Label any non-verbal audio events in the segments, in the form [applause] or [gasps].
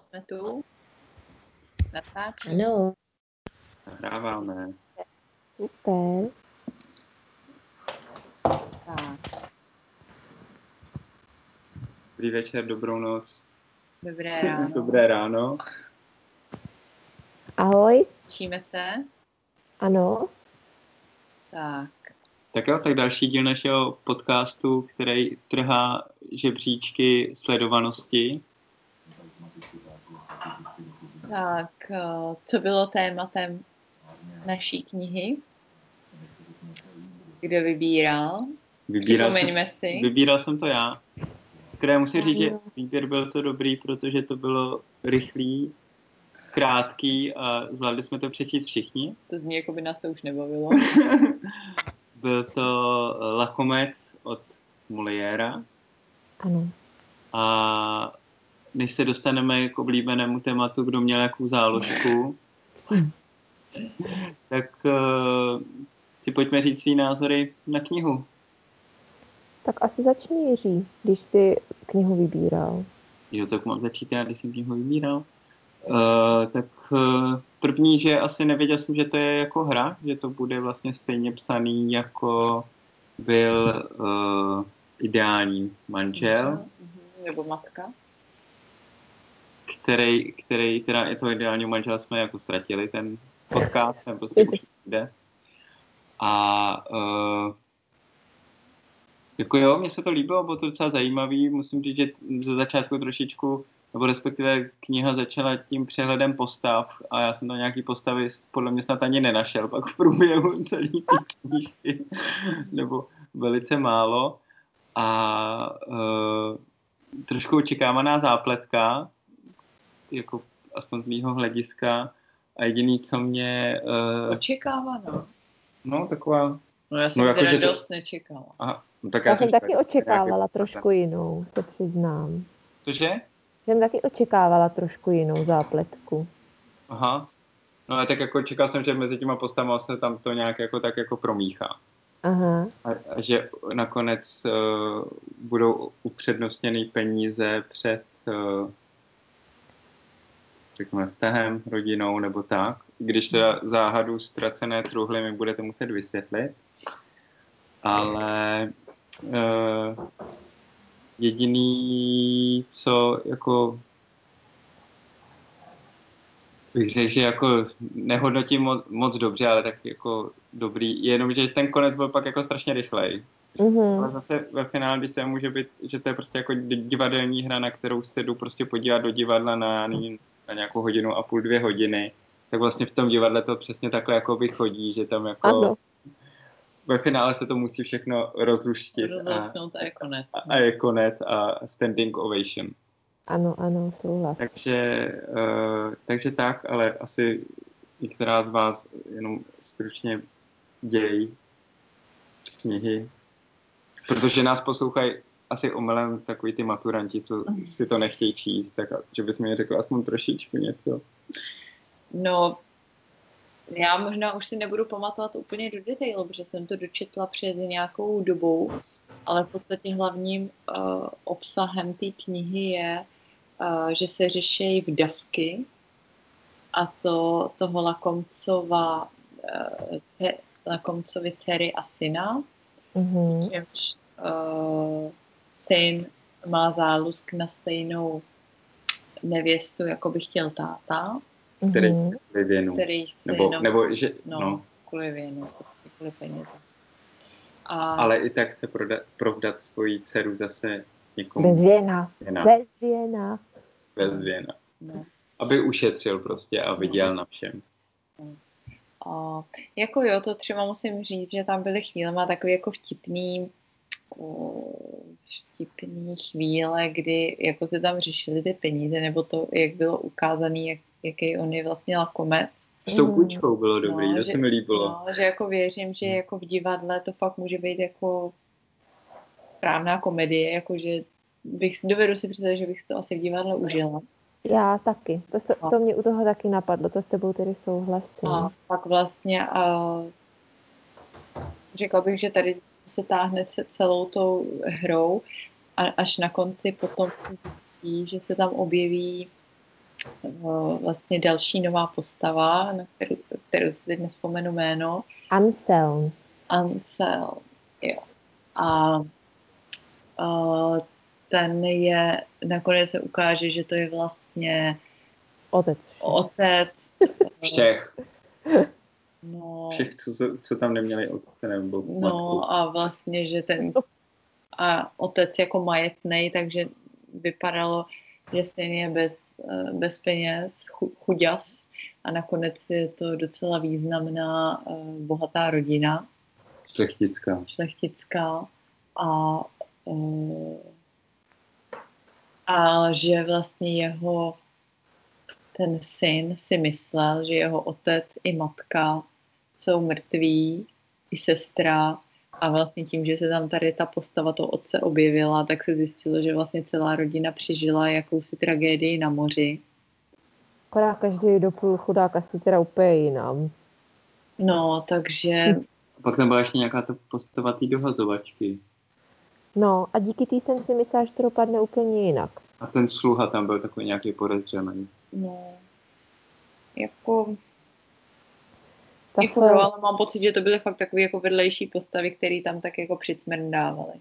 jsme tu. Natáčí. Ano, Nahráváme. super. Tak, Dobrý večer, dobrou noc. dobré [laughs] ráno. Dobré ráno. Ahoj, Učíme se? ano, Tak, Tak jo, tak další díl našeho podcastu, který trhá žebříčky sledovanosti. Tak, eh, co bylo tématem naší knihy? Kdo vybíral? Vybíral jsem, si. vybíral jsem to já. Které musím říct, že výběr byl to dobrý, protože to bylo rychlý, krátký a zvládli jsme to přečíst všichni. To zní, jako by nás to už nebavilo. [laughs] Byl to Lakomec od Moliéra ano. a než se dostaneme k oblíbenému tématu, kdo měl jakou záložku, tak uh, si pojďme říct svý názory na knihu. Tak asi začni Jiří, když jsi knihu vybíral. Jo, tak mám začít já, když jsem knihu vybíral. Uh, tak uh, první, že asi nevěděl jsem, že to je jako hra, že to bude vlastně stejně psaný, jako byl uh, ideální manžel. Mhm, Nebo matka. Který, který teda je to ideální manžel, jsme jako ztratili ten podcast, ten prostě už jde. A uh, jako jo, mně se to líbilo, bylo to docela zajímavý, musím říct, že ze začátku trošičku, nebo respektive kniha začala tím přehledem postav a já jsem tam nějaký postavy podle mě snad ani nenašel pak v průběhu celé knížky, nebo velice málo. A uh, trošku očekávaná zápletka, jako aspoň z mýho hlediska. A jediný, co mě... Uh, Očekáváno. no, taková... No já jsem No, no, jako, teda že to- dost nečekala. Aha, no, tak Já jsem taky čekal, očekávala nějaký- trošku jinou, to přiznám. Cože? Jsem taky očekávala trošku jinou zápletku. Aha. No ale tak jako čekal jsem, že mezi těma postavama se tam to nějak jako tak jako promíchá. Aha, A, a že nakonec uh, budou upřednostněny peníze před uh, řekněme vztahem, rodinou nebo tak. Když teda záhadu ztracené truhly mi budete muset vysvětlit. Ale uh, jediný, co jako bych řekl, že jako nehodnotím moc, moc dobře, ale tak jako dobrý, jenom, že ten konec byl pak jako strašně rychlej. Ale mhm, zase ve finále, když se může být, že to je prostě jako di- divadelní hra, na kterou se jdu prostě podívat do divadla na, nevím, na nějakou hodinu a půl, dvě hodiny, tak vlastně v tom divadle to přesně takhle jako vychodí, že tam jako ano, ve finále se to musí všechno rozluštit a, a je konec. a, a je konec a standing ovation. ano, ano, souhlas. Takže, uh, takže tak, ale asi některá z vás jenom stručně děj knihy, protože nás poslouchají asi omylem takový ty maturanti, co si to nechtějí číst, tak že bys mi řekl aspoň trošičku něco. No, já možná už si nebudu pamatovat úplně do detailu, protože jsem to dočetla před nějakou dobou, ale v podstatě hlavním uh, obsahem té knihy je, uh, že se řeší vdavky a to toho Lakomcova, uh, te, Lakomcovi dcery a syna, Mhm, čímž uh, syn má zálusk na stejnou nevěstu, jako by chtěl táta, Který mhm, kvůli věnu. který chce Nebo, jenom nebo že, no, no. no. kvůli věnu, kvůli penězi. A ale i tak chce prodat, provdat svoji dceru zase někomu bez věna, věna, bez věna. bez věna. no. Aby ušetřil prostě a viděl na všem. A jako jo, to třeba musím říct, že tam byly chvílema takový jako vtipný, vtipný chvíle, kdy jako se tam řešili ty peníze, nebo to, jak bylo ukázané, jak, jaký on je vlastně lakomec. S tou Mhm. půjčkou bylo dobrý, No, to že- se mi líbilo. No, že jako věřím, že jako v divadle to fakt může být jako správná komedie, jako že bych, dovedu si představit, že bych to asi v divadle užila. Já taky, to, se, to mě u toho taky napadlo, to s tebou tedy souhlasím. A pak vlastně uh, řekla bych, že tady se táhne ce- celou tou hrou a až na konci potom zjistí, že se tam objeví vlastně další nová postava, na kterou, kterou si teď nespomenu jméno. Ansel. Ansel, jo. A, a ten je, nakonec se ukáže, že to je vlastně otec. Otec. Všech. No, Všech, co, co tam neměli otce nebo no matku. a vlastně, že ten a otec jako majetnej, takže vypadalo, že syn je bez, eh, bez peněz, chuděs a nakonec je to docela významná eh, bohatá rodina. Šlechtická. Šlechtická a, eh, a že vlastně jeho ten syn si myslel, že jeho otec i matka jsou mrtví, i sestra a vlastně tím, že se tam tady ta postava toho otce objevila, tak se zjistilo, že vlastně celá rodina přežila jakousi tragédii na moři. Akorát každý doplul chudák asi teda úplně jinam. No, takže... A pak tam byla ještě nějaká ta postava té dohazovačky. No a díky té jsem si myslela, že to dopadne úplně jinak. A ten sluha tam byl takový nějaký podezřelý. No, jako tak jako jo, ale mám pocit, že to byly fakt takové jako vedlejší postavy, které tam tak jako přicmrdávaly.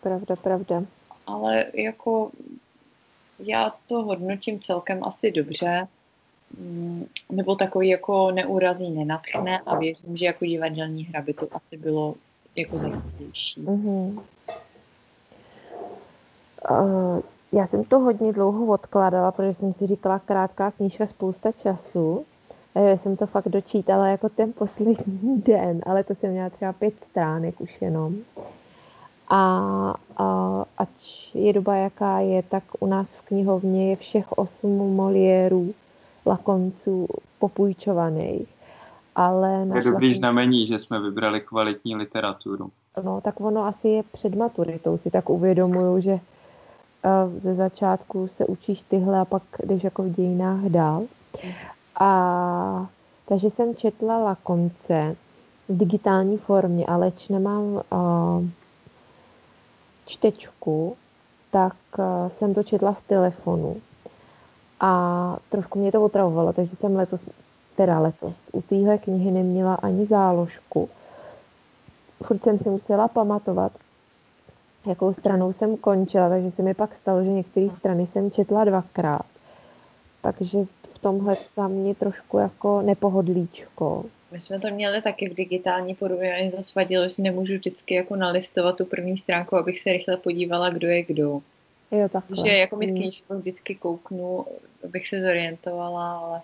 Pravda, pravda. Ale jako já to hodnotím celkem asi dobře, mm, nebo takový jako neurazí nenatchne a věřím, že jako divadelní hra by to asi bylo jako zajímavější. Mm-hmm. Uh, já jsem to hodně dlouho odkládala, protože jsem si říkala krátká knížka, spousta času. A já jsem to fakt dočítala jako ten poslední [laughs] den, ale to jsem měla třeba pět stránek už jenom. A, a ať je doba jaká je, tak u nás v knihovně je všech osm Moliérů, lakonců popůjčovaných. Ale je dobrý jsem... znamení, že jsme vybrali kvalitní literaturu. No, tak ono asi je před maturitou, si tak uvědomuju, že ze začátku se učíš tyhle a pak jdeš jako v dějinách dál. A takže jsem četla Lakonce v digitální formě, ale č nemám uh, čtečku, tak uh, jsem to četla v telefonu. A trošku mě to otravovalo, takže jsem letos, teda letos, u téhle knihy neměla ani záložku. Furt jsem si musela pamatovat, jakou stranou jsem končila, takže se mi pak stalo, že některé strany jsem četla dvakrát. Takže v tomhle za mě trošku jako nepohodlíčko. My jsme to měli taky v digitální podobě, ani zase vadilo, že nemůžu vždycky jako nalistovat tu první stránku, abych se rychle podívala, kdo je kdo. Jo, takhle. Takže jako mít hmm. knížku vždycky kouknu, abych se zorientovala, ale...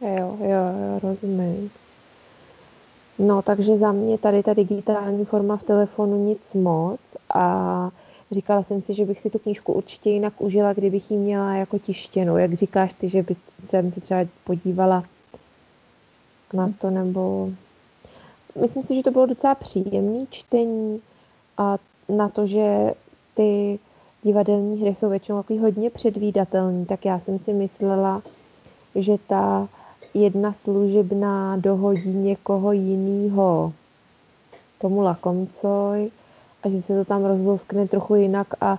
Jo, jo, jo, rozumím. No, takže za mě tady ta digitální forma v telefonu nic moc a říkala jsem si, že bych si tu knížku určitě jinak užila, kdybych ji měla jako tištěnou. Jak říkáš ty, že bych jsem se třeba podívala na to, nebo... Myslím si, že to bylo docela příjemný čtení a na to, že ty divadelní hry jsou většinou takový hodně předvídatelný, tak já jsem si myslela, že ta jedna služebná dohodí někoho jiného tomu lakomcoj a že se to tam rozlouskne trochu jinak a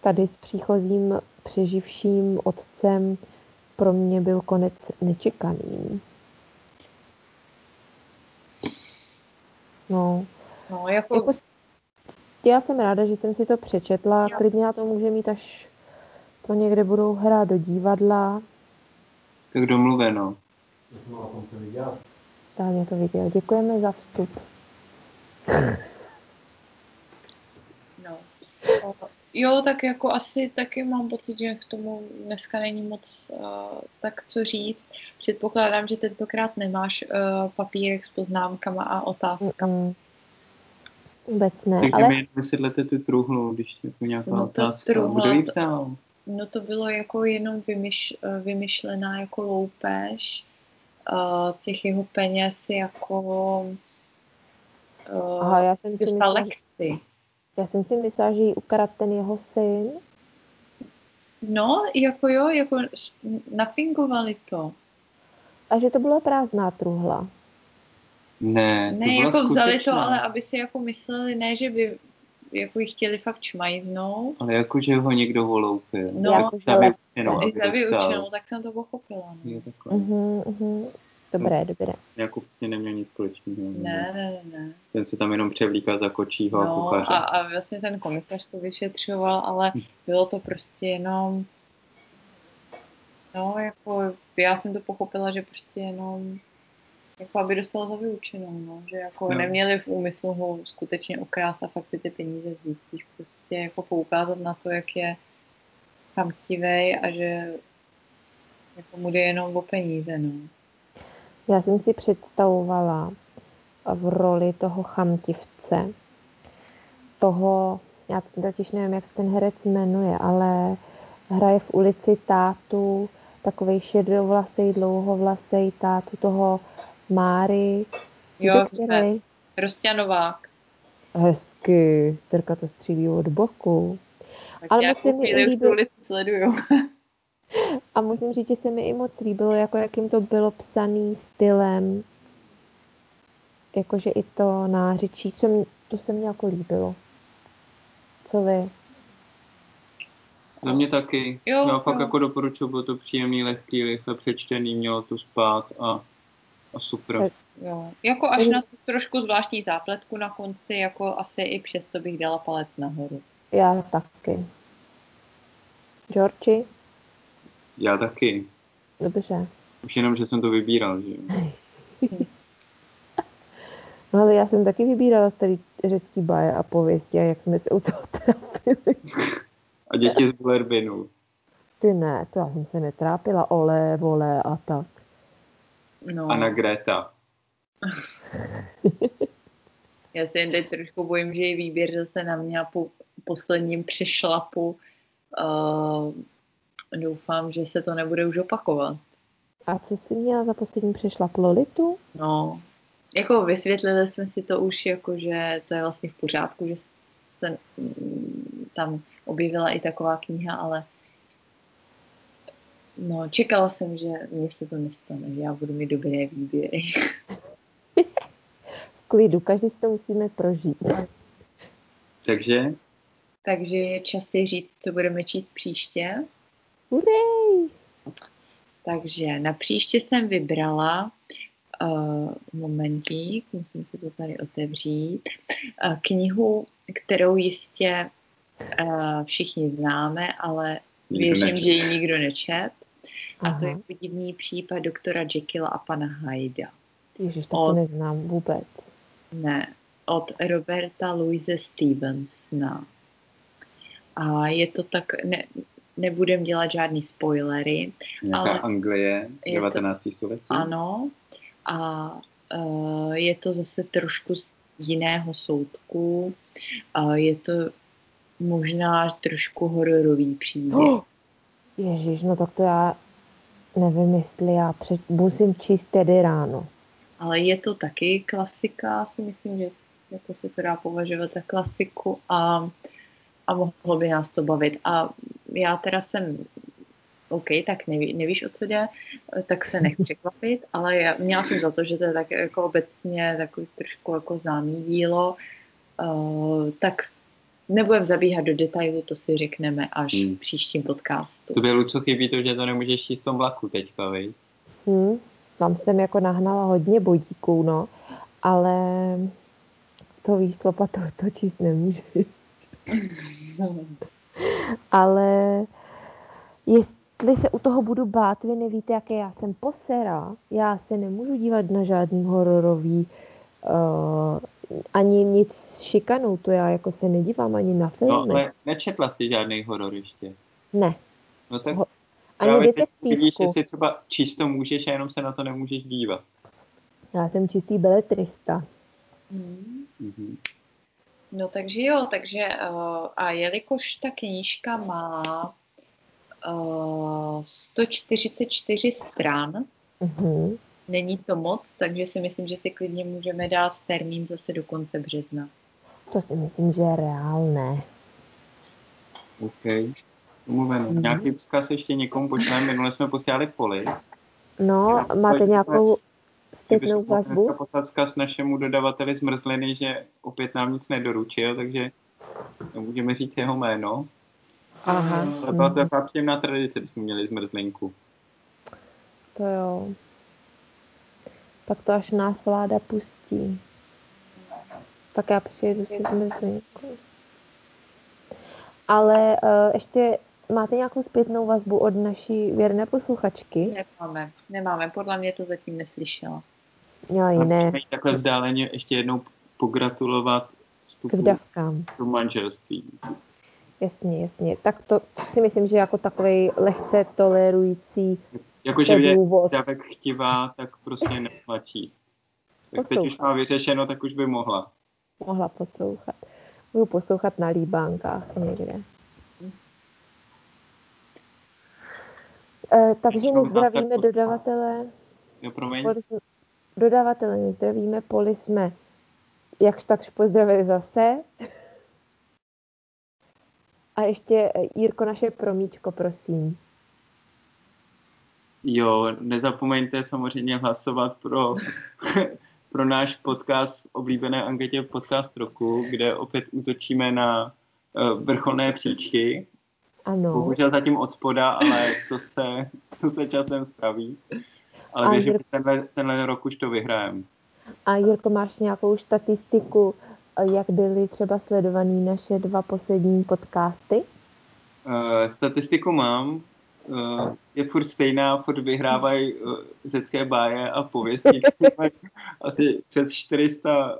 tady s příchozím přeživším otcem pro mě byl konec nečekaný. No. No, jako... jako... Já jsem ráda, že jsem si to přečetla. Já. Klidně na to může mít, až to někde budou hrát do divadla. Tak domluveno. Táně to viděl. Děkujeme za vstup. [laughs] Jo, tak jako asi taky mám pocit, že k tomu dneska není moc uh, tak co říct. Předpokládám, že tentokrát nemáš uh, papírek s poznámkama a otázkami. Mm-mm. Vůbec ne. Takže ale... mi vysvětlete tu truhlu, když je tu nějaká no, otázka. Truhla, Kdo ji? No to bylo jako jenom vymyš, eh, vymyšlená jako loupež uh, těch jeho peněz jako uh, Aha, já jsem si myslela, lekci. Já jsem si myslela, že ji ukradl ten jeho syn. No, jako jo, jako nafingovali to. A že to byla prázdná truhla. Ne, Ne, jako skutečná. vzali to, ale aby si jako mysleli, ne, že by jako ji chtěli fakt čmajznout. Ale jakože ho někdo holoupil. No, jako za ale- vyučenou, tak jsem to pochopila. No. Je takhle. Mhm, Dobré, dobré. Jako prostě neměl nic společného. Ne, ne, ne, ne. Ten se tam jenom převlíkal za kočího a No, kuchaře. a, a vlastně ten komisař to vyšetřoval, ale bylo to prostě jenom, no, jako, já jsem to pochopila, že prostě jenom, jako aby dostal za vyučenou, no, že jako No. neměli v úmyslu ho skutečně okrást a fakt ty peníze vzít, spíš prostě jako poukázat na to, jak je chamtivej a že jako mu jde jenom o peníze, no. Já jsem si představovala v roli toho chamtivce, toho, já totiž nevím, jak se ten herec jmenuje, ale hraje v ulici tátu, takovej šedovlasej, dlouhovlasej tátu toho Máry. Jo, který? Rosťanovák. Hezky, Terka to střílí od boku. Tak Ale já se mi líbil- sleduju. [laughs] A musím říct, že se mi i moc líbilo, jako jakým to bylo psaný stylem. Jakože i to nářečí, to, mě- to se mi jako líbilo. Co vy? Za mě taky. Jo, Já fakt jo. jako doporučuji, bylo to příjemný, lehký, rychle přečtený, mělo to spát a, a super. Tak- Jo. Jako až na tu trošku zvláštní zápletku na konci, jako asi i přesto bych dala palec nahoru. Já taky. Georgi? Já taky. Dobře. Už jenom, že jsem to vybíral, že jo. [laughs] No ale já jsem taky vybírala tady řecký baje a pověsti a jak jsme se u toho trápili. A děti z Bullerbinu. Ty ne, to já jsem se netrápila, ole, vole a tak. No, Anna Greta. [laughs] já se jen teď trošku bojím, že je výběr zase na mě a po posledním přešlapu uh, doufám, že se to nebude už opakovat. A co jsi měla za poslední přešla Lolitu? No, jako vysvětlili jsme si to už, jako že to je vlastně v pořádku, že se mm, tam objevila i taková kniha, ale no, čekala jsem, že mně se to nestane, že já budu mít dobré výběry. [laughs] V klidu, každý si to musíme prožít. Takže Takže je čas si říct, co budeme číst příště. Hurej! Takže na příště jsem vybrala uh, momentík, musím si to tady otevřít, uh, knihu, kterou jistě uh, všichni známe, ale Nikdo věřím, nečet. že ji nikdo nečet. A to je podivný případ doktora Jekylla a pana Hyda. Ježiš, tak Od- to neznám vůbec. Ne, od Roberta Louise Stevensona. A je to tak, ne, nebudem dělat žádný spoilery, nějaká Ale Anglie, je 19. století. Ano, a uh, je to zase trošku z jiného soudku. Uh, je to možná trošku hororový příběh. [gasps] Oh! Ježiš, no tak to já nevím, jestli já před... musím číst tedy ráno. Ale je to taky klasika, si myslím, že jako se to dá považovat za klasiku a, a mohlo by nás to bavit. A já teda jsem OK, tak neví, nevíš, o co jde, tak se nech překvapit, [laughs] ale já, měla jsem za to, že to je tak jako obecně takový trošku jako známý dílo, uh, tak nebudem zabíhat do detailu, to si řekneme až Hmm. v příštím podcastu. To bylo co chybí to, že to nemůžeš číst v tom vlaku teďka, vej? Hm? Tam jsem jako nahnala hodně bodíků, no, ale to víš, s lopatou to číst nemůžeš. [laughs] Ale jestli se u toho budu bát, vy nevíte, jaké já jsem posera. Já se nemůžu dívat na žádný hororový uh, ani nic s šikanou, to já jako se nedívám ani na filmy. No, ale nečetla jsi žádný horor ještě. Ne, No tak Ho- ani právě teď vidíš, detektivku. jestli třeba číst to můžeš a jenom se na to nemůžeš dívat. Já jsem čistý beletrista. Hmm. Mhm. No takže jo, takže uh, a jelikož ta knížka má uh, 144 stran, Mhm. není to moc, takže si myslím, že si klidně můžeme dát termín zase do konce března. To si myslím, že je reálné. OK. Umluveno. Mhm. Nějaký vzkaz ještě někomu pošleme, minule jsme posílali poli. No, máte nějakou zpětnou dneska vazbu? poslat vzkaz našemu dodavateli zmrzliny, že opět nám nic nedoručil, takže Můžeme říct jeho jméno. Aha. Ale byla to taková příjemná tradice, jsme měli zmrzlinku. To jo. Tak to až nás vláda pustí. Tak já přijedu si zmrzlinku. Ale uh, ještě máte nějakou zpětnou vazbu od naší věrné posluchačky? Nemáme, nemáme, podle mě to zatím neslyšela. Jo, jiné. takhle vzdáleně ještě jednou pogratulovat vstupu vdavkám. do manželství. Jasně, jasně. Tak to si myslím, že jako takový lehce tolerující Jakože je dávek chtivá, tak prostě číst. Tak teď už má vyřešeno, tak už by mohla. Mohla poslouchat. Budu poslouchat na líbánkách někde. E, takže nezdravíme dodavatele. Jo, promiň. Dodavatele nezdravíme, poli jsme jakž takž pozdravili zase. A ještě Jirko, naše promíčko, prosím. Jo, nezapomeňte samozřejmě hlasovat pro, [laughs] pro náš podcast oblíbené anketě podcast roku, kde opět útočíme na uh, vrcholné příčky. Ano. Bohužel zatím od spoda, ale to se, [laughs] to se časem spraví. Ale věřím, že tenhle, tenhle rok už to vyhrajeme. A Jirko, máš nějakou statistiku, jak byly třeba sledovaný naše dva poslední podcasty? Uh, statistiku mám. Uh, je furt stejná, furt vyhrávají uh, řecké báje a pověsti, [laughs] asi přes 400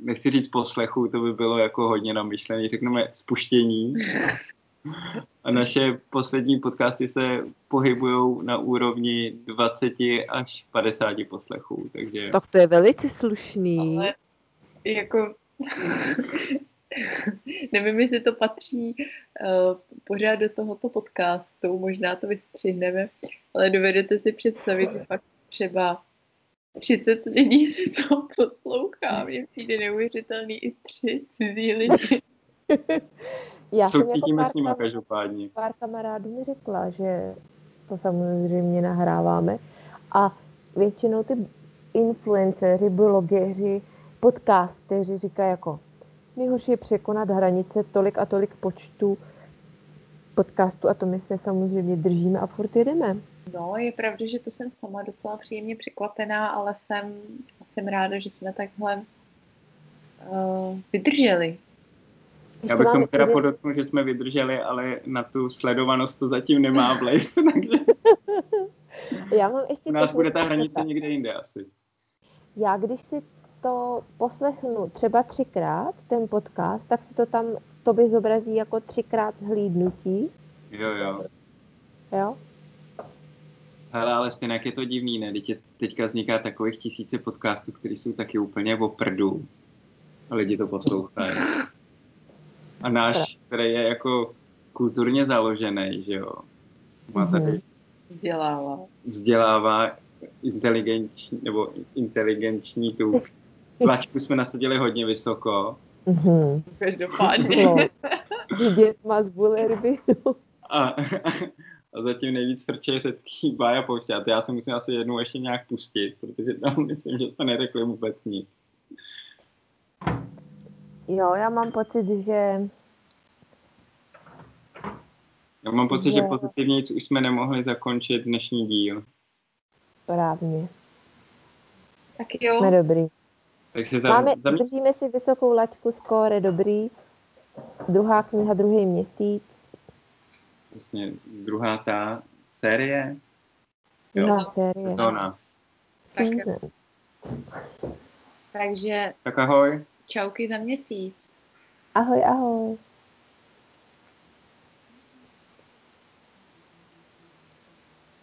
nechci říct poslechu, to by bylo jako hodně namyšlený, řekneme spuštění. A naše poslední podcasty se pohybují na úrovni 20 až 50 poslechů. Takže... Tak to je velice slušný. Ale jako [laughs] nevím, jestli to patří uh, pořád do tohoto podcastu, možná to vystřihneme, ale dovedete si představit, že fakt třeba 30 lidí si to [laughs] poslouchá. Mně přijde neuvěřitelný i tři cizí lidi. [laughs] Já Soucítíme jako s nimi každopádně. Pár kamarádů mi řekla, že to samozřejmě nahráváme a většinou ty influenceři, blogeři, podcasteři říkají jako nejhorší je překonat hranice tolik a tolik počtu podcastu a to my se samozřejmě držíme a furt jedeme. No, je pravda, že to jsem sama docela příjemně překvapená, ale jsem, jsem ráda, že jsme takhle uh, vydrželi. Já bych tomu teda podotknul, že jsme vydrželi, ale na tu sledovanost to zatím nemá [laughs] vliv, [laughs] takže Já mám ještě u nás bude ta hranice někde jinde asi. Já když si to poslechnu třeba třikrát, ten podcast, tak si to tam tobě zobrazí jako třikrát hlídnutí. Jo, jo. Jo? Hele, ale stejně je to divný, ne? Teď teďka vzniká takových tisíce podcastů, které jsou taky úplně oprdu. A lidi to poslouchají. [laughs] A náš, který je jako kulturně založený, že jo? Má tady... Mhm. Vzdělává. Vzdělává inteligenční, nebo inteligenční tu [laughs] tlačku jsme nasadili hodně vysoko. Mm-hmm. Každopádně. Vidět má z bulerby. a, [laughs] a zatím nejvíc frče řecký bája pouště. A to já se musím asi jednou ještě nějak pustit, protože tam [laughs] myslím, že jsme neřekli vůbec nic. Jo, já mám pocit, že... Já mám pocit, že, že pozitivně už jsme nemohli zakončit dnešní díl. Správně. Tak jo. Jsme dobrý. Takže za, Máme, za mě... držíme si vysokou laťku, skóre dobrý. Druhá kniha, druhý měsíc. Vlastně druhá ta série. Jo, druhá série. Sezóna. Tak, takže... Tak ahoj. Čauky za měsíc. Ahoj, ahoj.